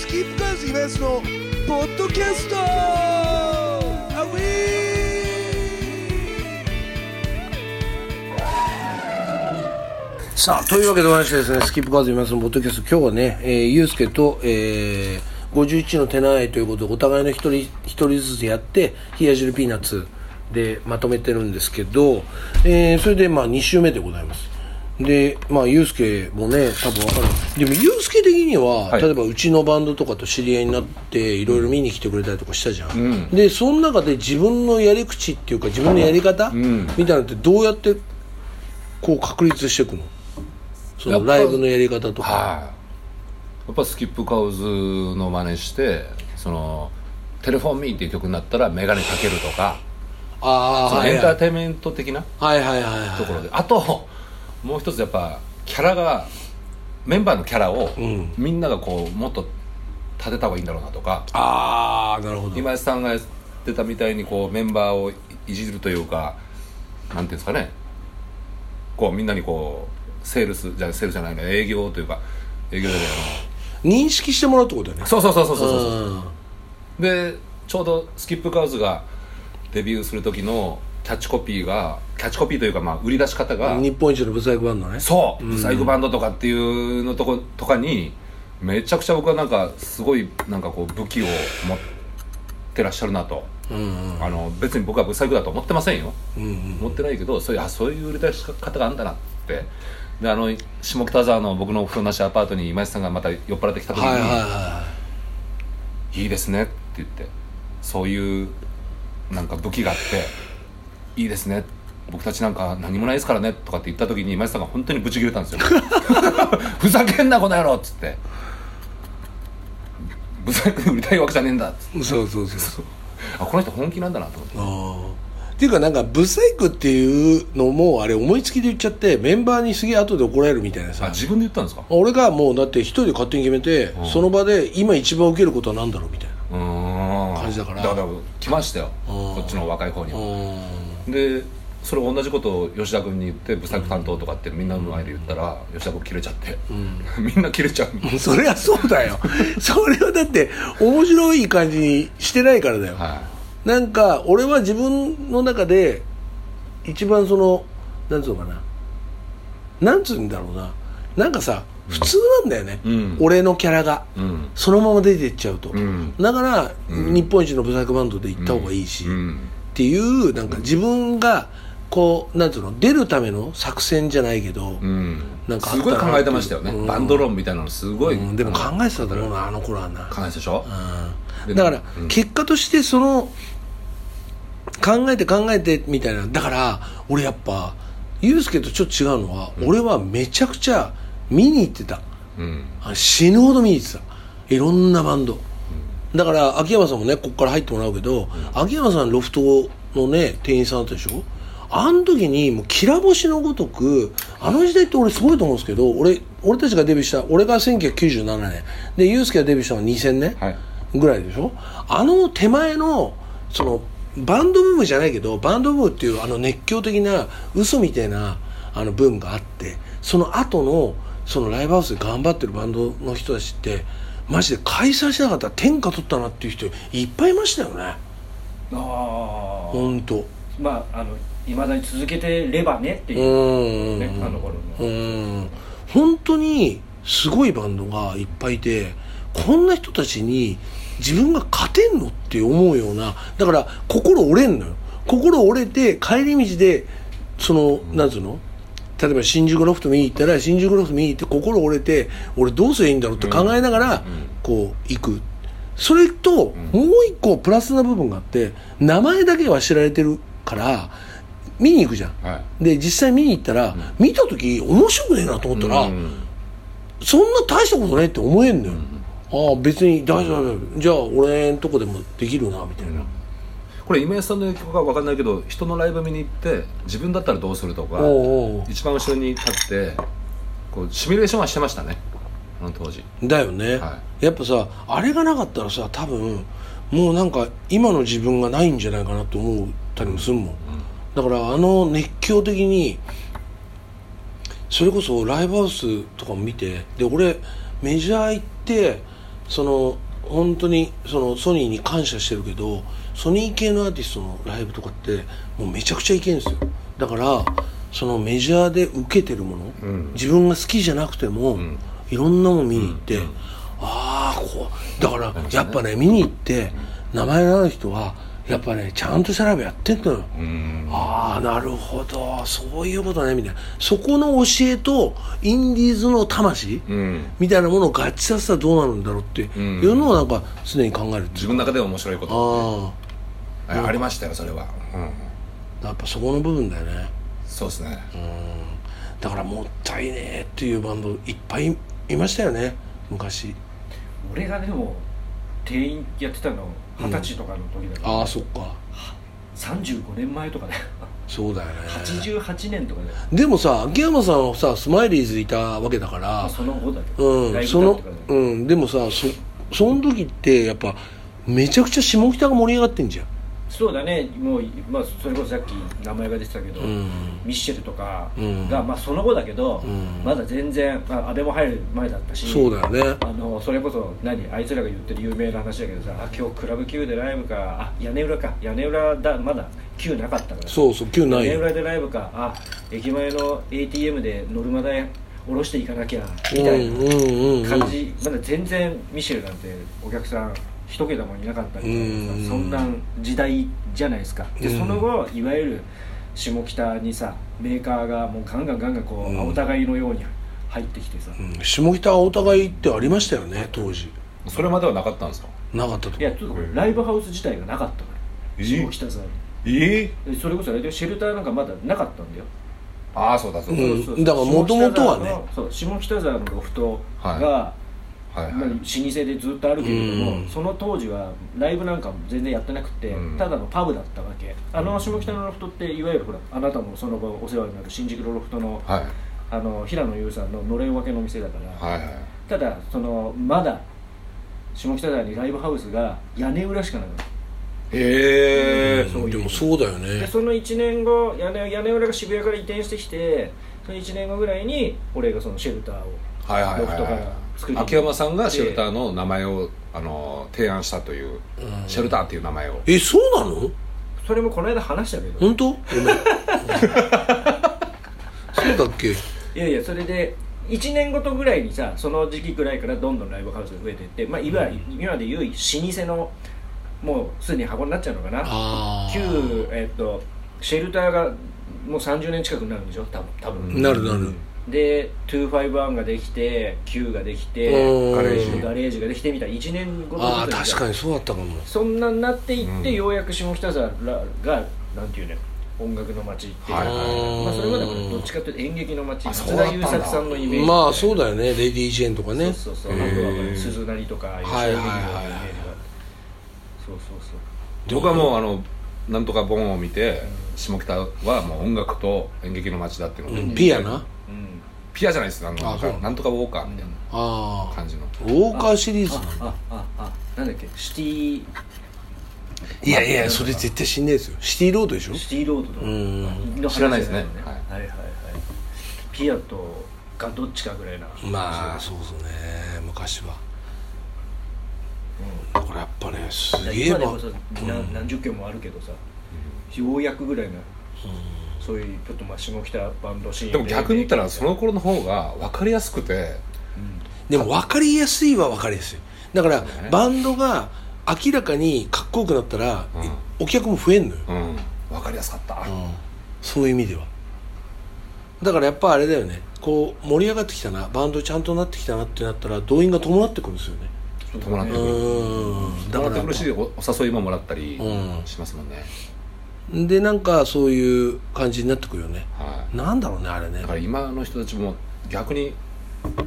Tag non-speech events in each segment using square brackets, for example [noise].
スキップカーズイベントのポッドキャスト。アウさあというわけでございましてですね。スキップカーズイベントのポッドキャスト。今日はね、えー、ゆうすけと、えー、51の手習いということでお互いの一人一人ずつやって冷や汁ピーナッツでまとめてるんですけど、えー、それでまあ2週目でございます。で、まあ、ユうスケもね、多分わかる。でも、ユうスケ的には、はい、例えばうちのバンドとかと知り合いになって、いろいろ見に来てくれたりとかしたじゃん。うん、で、その中で自分のやり口っていうか、自分のやり方、うん、みたいなのってどうやって、こう確立していくの？そのライブのやり方とか。やっぱスキップカウズの真似して、その、テレフォンミーっていう曲になったらメガネかけるとか、ああ、エンターテインメント的なはいはいはい、ところで。あと、もう一つやっぱキャラがメンバーのキャラを、みんながこうもっと立てた方がいいんだろうなとか。ああなるほど。今井さんがやってたみたいにこうメンバーをいじるというかなんていうんですかね。こうみんなにこうセールスじゃセールスじゃないね営業というか営業で認識してもらうってことだよね。そうそうそうそうそうそうでちょうどスキップカウズがデビューする時のキャッチコピーがキャッチコピーというかまあ売り出し方が日本一のブサイクバンドね。そうブサイクバンドとかっていうのとことかにめちゃくちゃ僕はなんかすごいなんかこう武器を持ってらっしゃるなと、うんうん、あの別に僕はブサイクだと思ってませんよ、うんうん、思ってないけどそういうあそういう売り出し方があるんだなって。であの下北沢の僕の風呂なしアパートに今井さんがまた酔っ払ってきた時に、はいはいはい、いいですねって言ってそういうなんか武器があっていいですね。僕たちなんか何もないですからねとかって言った時に今井さんが本当にブチ切れたんですよ。[laughs] ふざけんなこの野郎っつって。ブサイク売りたいわけじゃねえんだ。っつってそうそうそう。あこの人本気なんだなと思って。ああっていうかなんかブサイクっていうのもあれ思いつきで言っちゃってメンバーにすげえ後で怒られるみたいなさ。自分で言ったんですか？俺がもうだって一人で勝手に決めて、うん、その場で今一番受けることは何だろうみたいな感じだからだから来ましたよこっちの若い方にはでそれ同じことを吉田君に言って「不作担当」とかってみんなの前で言ったら吉田君切れちゃって、うん、[laughs] みんな切れちゃう。そりゃそうだよ。[laughs] それはだって面白い感じにしてないからだよ、はい、なんか俺は自分の中で一番そのなんつうのかな。なんつうんだろうな。なんかさ普通なんだよね、うん、俺のキャラが、うん、そのまま出ていっちゃうと、うん、だから、日本一のブサイクバンドで行った方がいいし、っていうなんか自分がこうなんていうの出るための作戦じゃないけど、うん、なんかすごい考えてましたよね、うん、バンド論みたいなのすごい、うん、でも考えてただろうなあの頃はな。考えてたでしょ、うん、だから、結果としてその考えて考えてみたいな。だから俺やっぱユースケとちょっと違うのは、俺はめちゃくちゃ見に行ってた、死ぬほど見に行ってた。いろんなバンドだから秋山さんもねここから入ってもらうけど、秋山さんロフトのね店員さんだったでしょ？あの時にもうきら星のごとくあの時代って俺すごいと思うんですけど俺俺たちがデビューした俺が1997年。でユースケがデビューしたのが2000年ぐらいでしょ、はい、あの手前のそのバンドブームじゃないけどバンドブームっていうあの熱狂的な嘘みたいなあのブームがあってその後のそのライブハウスで頑張ってるバンドの人たちってマジで開催しなかったら天下取ったなっていう人いっぱいいましたよね。ああ本当。まああのいまだに続けてればねっていう、ね、あの頃の。うん。本当にすごいバンドがいっぱいいてこんな人たちに自分が勝てんのって思うようなだから心折れんのよ。心折れて帰り道でその、うん、なんつうの？例えば新宿ロフト見に行ったら新宿ロフト見に行って心折れて俺どうすりゃいいんだろうって考えながらこう行く。それともう一個プラスな部分があって名前だけは知られてるから見に行くじゃん、はい、で実際見に行ったら、見た時面白くねえなと思ったら、そんな大したことないって思えんのよ、ああ別に大丈夫。じゃあ俺んとこでもできるなみたいな、これ今井さんの影響か分かんないけど人のライブ見に行って自分だったらどうするとか一番後ろに立ってこうシミュレーションはしてましたね。あの当時。だよね、はい、やっぱさあれがなかったらさ多分もうなんか今の自分がないんじゃないかなと思ったりもするもん、うん、だからあの熱狂的にそれこそライブハウスとかも見てで俺メジャー行ってその本当にそのソニーに感謝してるけどソニー系のアーティストのライブとかってもうめちゃくちゃいけんですよ。だからそのメジャーで受けてるもの、うん。自分が好きじゃなくても、ん。いろんなもの見に行って、うん。うん。ああこうだからやっぱね見に行って名前のある人はやっぱねちゃんとしたライブやってんのよ、うん。ああなるほど。そういうことねみたいな。そこの教えとインディーズの魂、うん。みたいなものを合致させたらどうなるんだろうってん。いうのをなんか常に考えるっていう自分の中で面白いことああありましたよそれは。うん。あやっぱそこの部分だよね。そうですね。うん。だからもったいねえっていうバンドいっぱいいましたよね昔。俺がでも店員やってたの二十歳とかの時だから、ああそっか。35年前とかだよ。そうだよね。88年とかだよ。でもさ秋山さんはさスマイリーズいたわけだから。まあその後だけど、うん、そのうん、でもさそその時ってやっぱめちゃくちゃ下北が盛り上がってんじゃんそうだね。もう、まあ、それこそさっき名前が出てたけど、うん。ミッシェルとかうん。が、まあ、その後だけど、ん。まだ全然、まあ、安倍も入る前だったしそうだよね。あのそれこそ何あいつらが言ってる有名な話だけどさあ今日クラブ Q でライブかあ屋根裏か。屋根裏だまだ Q なかったから。そうそう急ないよ。屋根裏でライブか。あ駅前の ATM でノルマ代下ろしていかなきゃみたいなん感じ、まだ全然ミシェルなんてお客さん一桁もいなかったりとかそんな時代じゃないですか。でうん。その後いわゆる下北にさメーカーがもうガンガンガンガンこう、うん。お互いのように入ってきてさ、うん。下北はお互いってありましたよね当時。それまではなかったんですか？なかったといやちょっとこれライブハウス自体がなかったからえ？下北沢に。え？えでそれこそあれでシェルターなんかまだなかったんだよ。ああそうだそうだ、うん。だから元々はね。下北沢のそう下北沢のロフトが、はいはいはい。まあ、老舗でずっとあるけれども、うんその当時はライブなんかも全然やってなくて、うん。ただのパブだったわけ。あの下北のロフトっていわゆるほらあなたもその後お世話になる新宿のロフトのはい。あの平野優さんののれん分けのお店だから、はいはい。ただそのまだ下北沢にライブハウスが屋根裏しかなかったへえそういうでもそうだよね。でその1年後屋根屋根裏が渋谷から移転してきてその1年後ぐらいに俺がそのシェルターをはいはいはい。ロフトから作りに。秋山さんがシェルターの名前をあの提案したという、シェルターっていう名前を。えそうなの？それもこの間話したけど。本当ごめん。[laughs] そうだっけ？いやいやそれで1年ごとぐらいにさその時期ぐらいからどんどんライブハウスが増えていって、まあ、いわゆる今でいう老舗のもうすでに箱になっちゃうのかな？あー。旧、えっとシェルターがもう30年近くになるんでしょ？多分。多分。なるなるで251ができて Q ができてうん。ガレージ。ガレージができてみたいな。1年ごとああ確かにそうだったかもそんなになっていって、うんようやく下北沢がなんていうね音楽の街っていう、はいはい。はいまあ、それまでもどっちかというと演劇の街あ松田優作さんのイメージ。まあそうだよね。レディー・ジェーンとかね。そうそうそう。あへとはー鈴なりとかああいうはいはいはいはい。演劇のイメージがそうそうそう。僕はもうあのなんとかボンを見て下北はもう音楽と演劇の街だっていうので、うん。ピアなうんピアじゃないですあのなんあそう。かなんとかウォーカーみたいなああ感じの。ウォーカーシリーズ。なんだあああなんだっけシティいやいやそれ絶対死んねえですよシティロードでしょシティロードうんの知らないですねははいいはいはいはいピアとがどっちかぐらいなまあそうですね昔はだからやっぱねすげえな何十件もあるけどさ、ようやくぐらいな、そういうちょっとまあ下北バンドシーンでも逆に言ったらその頃の方が分かりやすくてでも分かりやすいは分かりやすい。だからね。バンドが明らかにかっこよくなったら、うん。お客も増えんのよ、うん。分かりやすかった、そういう意味では。だからやっぱあれだよね。こう盛り上がってきたな。バンドちゃんとなってきたなってなったら動員が伴ってくるんですよね。う伴ってくるん。だ伴からやってくるしおお誘いももらったりうん。しますもんね、でなんかそういう感じになってくるよね。はい。なんだろうねあれね。だから今の人たちも逆に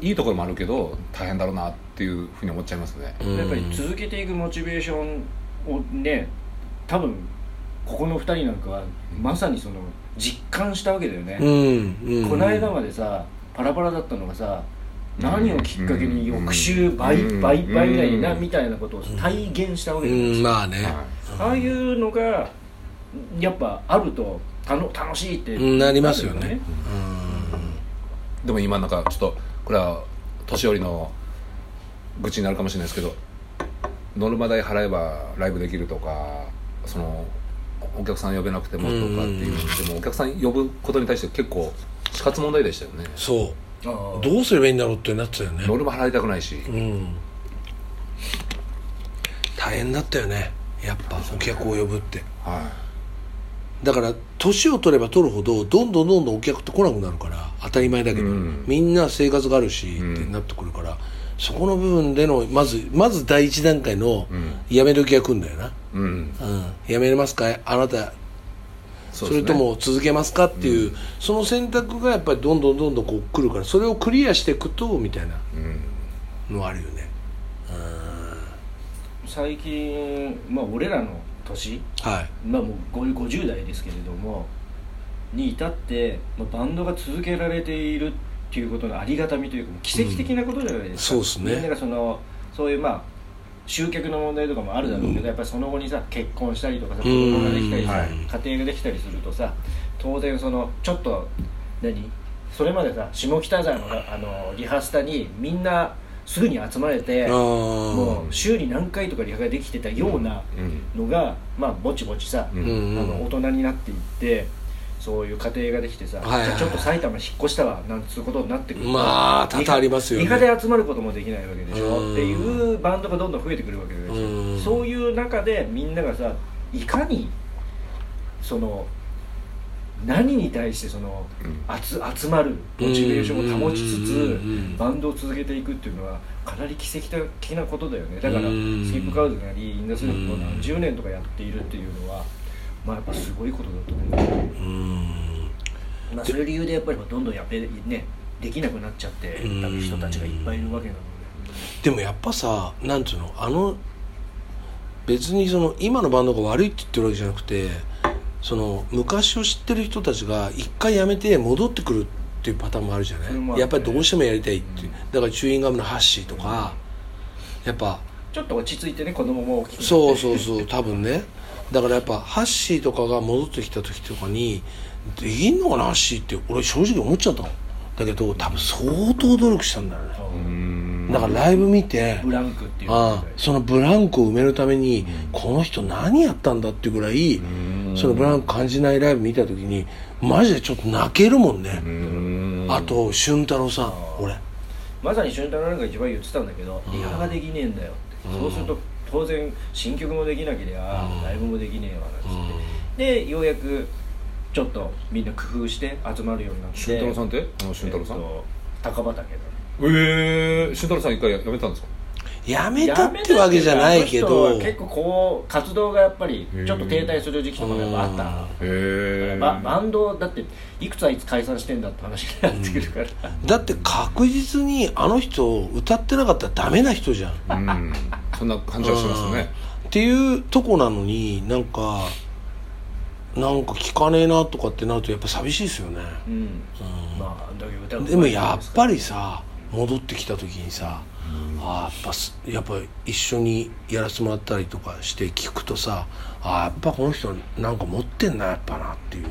いいところもあるけど大変だろうなっていうふうに思っちゃいますね、うん。やっぱり続けていくモチベーションをね多分ここの2人なんかはまさにその実感したわけだよね、うんうん。この間までさパラパラだったのがさ何をきっかけに翌週倍うん。倍倍ぐらいになうん。みたいなことを体現したわけうだよ、ん。まあね、はい。ああいうのがやっぱあるとたの楽しいってうんなりますよね。るでも今なんかちょっとこれは年寄りの愚痴になるかもしれないですけどノルマ代払えばライブできるとかそのお客さん呼べなくてもとかっていうでもお客さん呼ぶことに対して結構死活問題でしたよね。そう。どうすればいいんだろうってなってたよね。ノルマ払いたくないし。うん。大変だったよね。やっぱお客を呼ぶって。はだから年を取れば取るほどどんどんどんどんお客って来なくなるから当たり前だけど、うん。みんな生活があるし、うん。ってなってくるからそこの部分でのまずまず第一段階のうん。やめ時が来るんだよな、いうん。うん、やめれますか？あなた。そ,、れとも続けますか？っていう、その選択がやっぱりどんどんどんどんこう来るからそれをクリアしていくとみたいなうん。のあるよね。最近まあ俺らの年？はい。まあもう50 50代ですけれどもに至って、まあ、バンドが続けられているっていうことのありがたみというか奇跡的なことじゃないですか、うん。そうですね。みんながそのそういうまあ集客の問題とかもあるだろうけど、やっぱりその後にさ結婚したりとかさ子うん。供ができたりさ、はい。家庭ができたりするとさ当然そのちょっと何？それまでさ下北沢のあのリハスタにみんなすぐに集まれてあもう週に何回とかリハができてたようなうん。のが、まあぼちぼちさ、うん。うんあの大人になっていってそういう家庭ができてさ、はいはいはい。じゃあちょっと埼玉引っ越したわなんつうことになってくるとまあ多々ありますよね。リハで集まることもできないわけでしうん。ょっていうバンドがどんどん増えてくるわけでしうん。ょそういう中でみんながさいかにその何に対してその集集まるモチベーションを保ちつうんつバンドを続けていくっていうのはかなり奇跡的なことだよね。だからうん。スキップカウズなりインダスリーも何十年とかやっているっていうのはまあやっぱすごいことだと思ううんまあそういう理由でやっぱりどんどんやっねできなくなっちゃってうん多分人たちがいっぱいいるわけなのでもやっぱさなんつうのあの別にその今のバンドが悪いって言ってるわけじゃなくてその昔を知ってる人たちが一回やめて戻ってくるっていうパターンもあるじゃない、ね。やっぱりどうしてもやりたいっていう、だからチューインガムのハッシーとか、やっぱでちょっと落ち着いてね子供も大きくなって。そうそうそう [laughs] 多分ね。だからやっぱハッシーとかが戻ってきた時とかにできんのかなハッシーって俺正直思っちゃったの。だけど多分相当努力したんだよね。うん。だからライブ見てブランクっていうああそのブランクを埋めるために、この人何やったんだっていうぐらい、そのブランク感じないライブ見た時にマジでちょっと泣けるもんね、うん。あと俊太郎さん俺。まさに俊太郎なんか一番言ってたんだけどリハができねえんだよって。そうすると当然新曲もできなければライブもできねえわなんつって。でようやくちょっとみんな工夫して集まるようになって。俊太郎さんって？あの俊太郎さん？えっと高畑だええ俊太郎さん一回やめたんですか？やめたってわけじゃないけど。結構こう活動がやっぱりちょっと停滞する時期とかもやっぱあった。へえババンドだっていくつはいつ解散してんだって話になってくるから、だって確実にあの人歌ってなかったらダメな人じゃん。うん。そんな感じはしますねっていうとこなのになんかなんか聞かねえなとかってなるとやっぱ寂しいですよね。うん。まあでもやっぱりさ戻ってきた時にさ、あーやっぱすやっぱ一緒にやらせてもらったりとかして聞くとさあーやっぱこの人なんか持ってんなやっぱなっていう。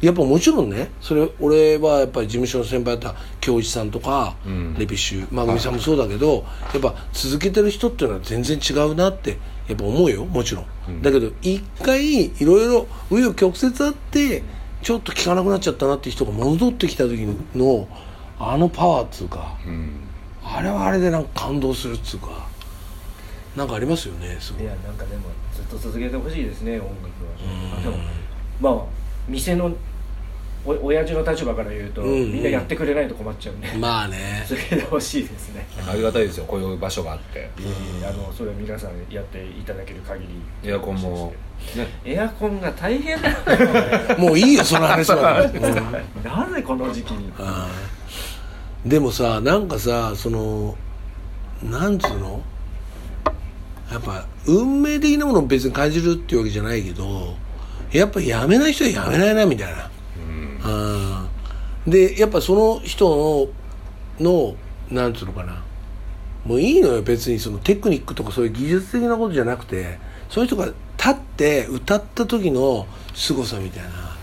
やっぱもちろんねそれ俺はやっぱり事務所の先輩だった京一さんとか、うん。レビッシュまぐみさんもそうだけどやっぱ続けてる人っていうのは全然違うなってやっぱ思うよもちろん、だけど一回いろいろ紆余曲折あってちょっと効かなくなっちゃったなって人が戻ってきた時のあのパワーっつうか。うんあれはあれでなんか感動するっつうか。なんかありますよねすごいいやなんかでもずっと続けてほしいですね音楽はあでもまあ店のお親父の立場から言うと、うんみんなやってくれないと困っちゃうんで、まあね。続けてほしいですね、ありがたいですよこういう場所があって。えーあのそれは皆さんやっていただける限りエアコンも。ね。エアコンが大変なんだよもういいよその話は、[laughs] うんなぜこの時期にでもさなんかさそのなんつうの？やっぱ運命的なものを別に感じるっていうわけじゃないけどやっぱやめない人はやめないなみたいな。うん。でやっぱその人ののなんつうのかな。もういいのよ別に。そのテクニックとかそういう技術的なことじゃなくてそういう人が立って歌った時の凄さみたいな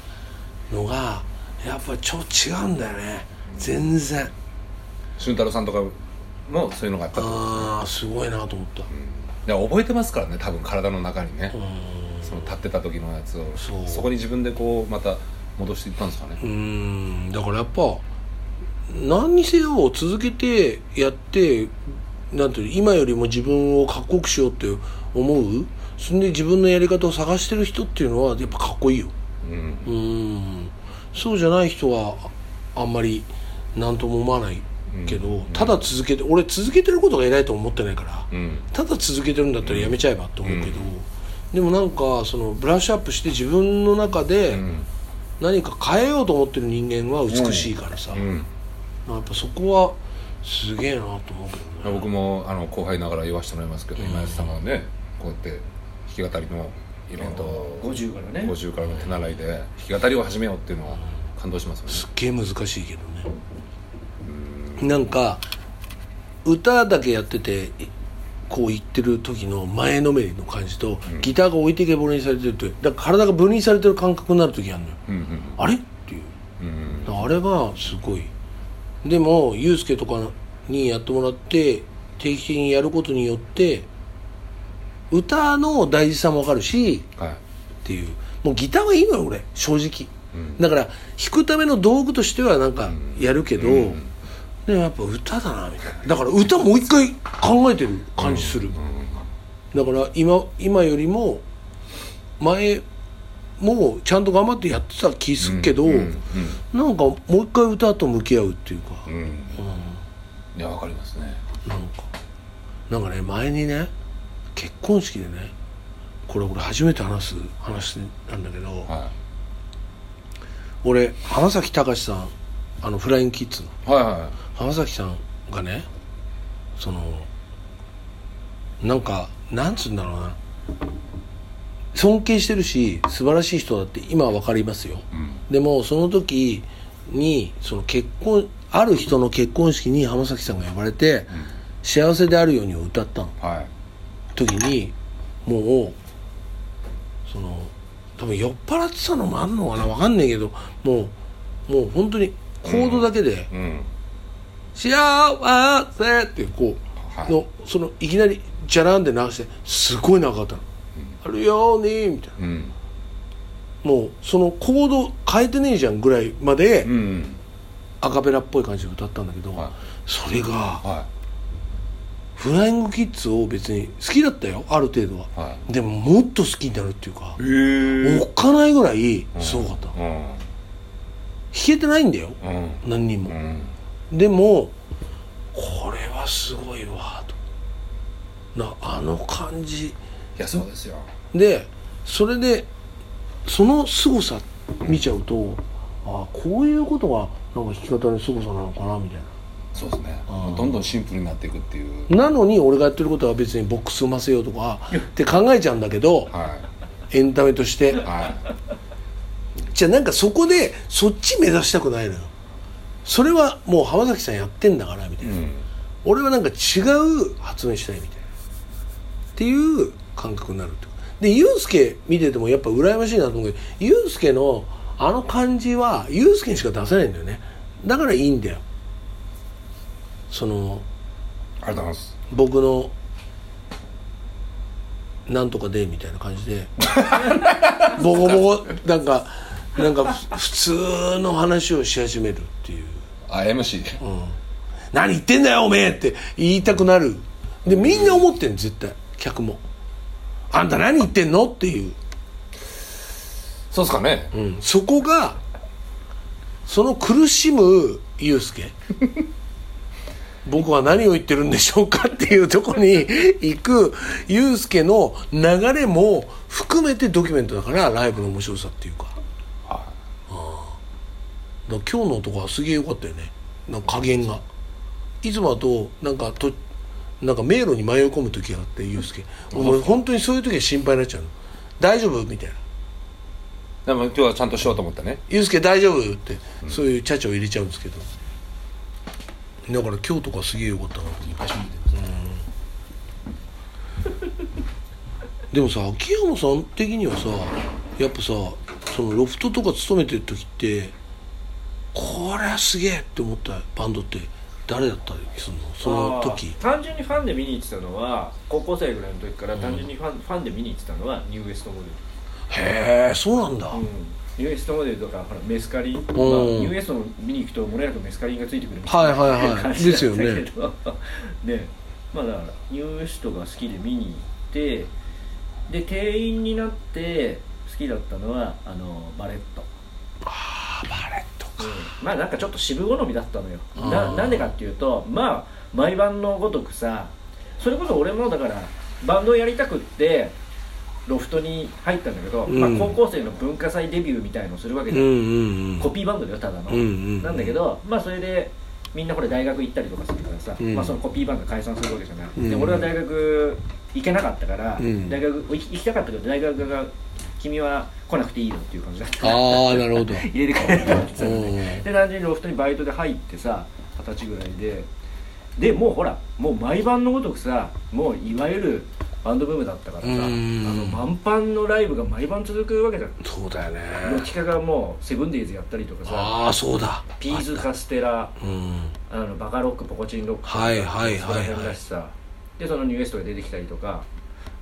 のがやっぱちょっと違うんだよね。全然俊太郎さんとかもそういうのがあったああすごいなと思った。で覚えてますからね多分体の中にね。うん。その立ってた時のやつを。そこに自分でこうまた戻していったんですかね。うーん。だからやっぱ何にせよ続けてやってなんていうの今よりも自分をかっこよくしようって思う。それで自分のやり方を探してる人っていうのはやっぱかっこいいよ。うん。そうじゃない人はあんまり何とも思わないけど、ただ続けて俺続けてることが偉いと思ってないから、うん。ただ続けてるんだったらやめちゃえばと思うけど、でもなんかそのブラッシュアップして自分の中でうん。何か変えようと思ってる人間は美しいからさ、うん。やっぱそこはすげえなと思うけどね。僕もあの後輩ながら言わせてもらいますけど、今井さんがねこうやって弾き語りのイベントを50からね。50からの手習いで弾き語りを始めようっていうのは感動しますよね。すっげえ難しいけどねなんか歌だけやっててこう言ってる時の前のめりの感じと、ギターが置いてけぼりにされてるってだから体が分離されてる感覚になる時あるのよ。うんうんあれ？っていう。うんあれがすごい。でもユースケとかにやってもらって定期的にやることによって歌の大事さも分かるしはい。っていう。もうギターはいいのよ俺。正直、うん。だから弾くための道具としてはなんかやるけど、うんでもやっぱ歌だなみたいな。だから歌もう一回考えてる感じする、だから今今よりも前もちゃんと頑張ってやってた気するけど、うんうんなんかもう一回歌と向き合うっていうか、うん。うんいやわかりますね。なんか。なんかね前にね結婚式でねこれ俺初めて話す話なんだけど、は俺浜崎隆さんあのフライングキッズのいはい。は浜崎さんがねそのなんかなんつうんだろうな。尊敬してるし素晴らしい人だって今は分かりますよ、うん。でもその時にその結婚ある人の結婚式に浜崎さんが呼ばれて「幸せであるように」を歌ったの。いはい。時にもうその多分酔っ払ってたのもあんのかな？分かんないけどもうもう本当にコードだけでうん「幸せ」っていうこう、はい。のそのいきなりじゃらんで流してすごい長かったの「あるように」みたいな。うん。もうそのコード変えてねえじゃんぐらいまで、うんアカペラっぽい感じで歌ったんだけど、はい。それがはフライングキッズを別に好きだったよある程度は、でももっと好きになるっていうかおっかないぐらいすごかった、弾うんけてないんだよ。うん。何人も、うん。でもこれはすごいわと。なあの感じ。いやそうですよ。でそれでその凄さ見ちゃうとああこういうことがなんか弾き方の凄さなのかなみたいな。そうですね。どんどんシンプルになっていくっていう。なのに俺がやってることは別にボックス踏ませようとかって考えちゃうんだけどはエンタメとして。い。はじゃあなんかそこでそっち目指したくないのよ。それはもう浜崎さんやってんだからみたいな、いうん。俺はなんか違う発明したいみたいな。っていう感覚になるってでユースケ見ててもやっぱ羨ましいなと思うけどユースケのあの感じはユースケにしか出せないんだよね。だからいいんだよ。そのありがとうございます。僕のなんとかでみたいな感じで。[laughs] ボコボコなんかなんかふ普通の話をし始めるっていう。あ MC うん。何言ってんだよおめえって言いたくなる。でみんな思ってん絶対。客も。あんた何言ってんのっていう、そうですかね。うん、そこがその苦しむユうスケ。[laughs] 僕は何を言ってるんでしょうかっていうところに行くユうスケの流れも含めてドキュメントだからライブの面白さっていうか今日のとこはすげえ良かったよね。なんか加減が。いつもだとなんかとなんか迷路に迷い込む時があってユうスケ。俺本当にそういう時は心配になっちゃうの。大丈夫みたいな。でも今日はちゃんとしようと思ったね。ユうスケ大丈夫って、そういうチャチャを入れちゃうんですけど。だから今日とかすげえ良かったなでもさ秋山さん的にはさやっぱさそのロフトとか勤めてる時ってこれはすげえって思ったバンドって誰だったりするのその時。単純にファンで見に行ってたのは高校生ぐらいの時から単純にファン,、ファンで見に行ってたのはニューウエストモデへえそうなんだ、ル、うん、ニューウエストモデルとかほらメスカリン、まあ、ニうんューウエストの見に行くともれなくメスカリンがついてくるみたいな。はいはいはい。ですでまあだからニューウエストが好きで見に行ってで店員になって好きだったのはあのバレット。ああバレット。かまあなんかちょっと渋好みだったのよ。ななんでかっていうとまあ毎晩のごとくさそれこそ俺もだからバンドをやりたくってロフトに入ったんだけど、うん。まあ、高校生の文化祭デビューみたいのをするわけで、うんうんうん。コピーバンドだよただの、うんうんうん。なんだけどまあそれでみんなこれ大学行ったりとかするからさ、うん。まあ、そのコピーバンド解散するわけじゃない、うん。で俺は大学行けなかったから、うん。大学行きたかったけど大学が君は来なくていいよっていう感じだった。ああなるほど。[laughs] 入れてくれって言ってで。で単純にロフトにバイトで入ってさ二十歳ぐらいで。でもうほらもう毎晩のごとくさもういわゆるバンドブームだったからさあうん。の満帆のライブが毎晩続くわけじゃん。そうだよね。もう企画がもう seven days やったりとかさああそうだ。ピーズカステラうん。あのバカロックポコチンロックはいはいはいはいだしさ。でそのニューエストが出てきたりとか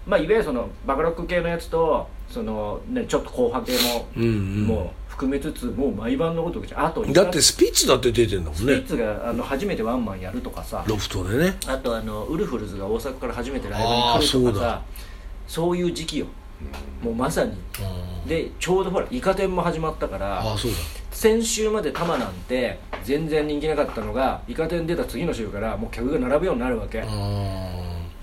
まあいわゆるそのバカロック系のやつとその、ね、ちょっと硬派系も、うんうん。もう含めつつもう毎晩のごとあとだってスピッツだって出てんだもんね。スピッツがあの初めてワンマンやるとかさ。ロフトでね。あとあのウルフルズが大阪から初めてライブに来るとかさ。そういう時期よ。もうまさに。でちょうどほらイカ天も始まったからああそうだ。先週までたまなんて全然人気なかったのがイカ天出た次の週からもう客が並ぶようになるわけ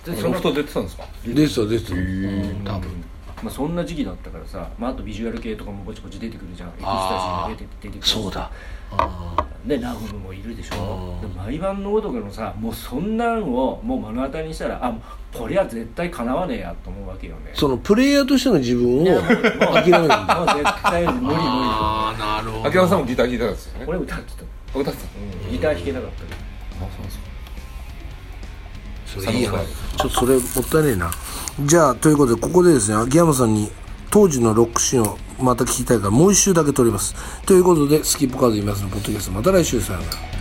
ロフト出てたんですか？あ出てた出てた。ー。多分。まあ、そんな時期だったからさ、まあ、あとビジュアル系とかもぼちぼち出てくるじゃん。エクスタシーああが出て出てくるそうだ。あでナゴムもいるでしょ。うんで毎晩のごとくのさもうそんなんをもう目の当たりにしたらあこりゃ絶対かなわねえやと思うわけよね。ーそのプレイヤーとしての自分をいやもうもう諦めるんだ。もう絶対無理無理ああなるほど。秋山さんもギター弾いてたんですよね。俺歌ってた、歌ってた。うん、ギター弾けなかったけど。あそうですかそれいい話ちょっとそれもったいねえな。じゃあということでここでですね秋山さんに当時のロックシーンをまた聞きたいからもう一周だけ撮ります。ということでスキップカード言いますのポッドキャストまた来週さよなら。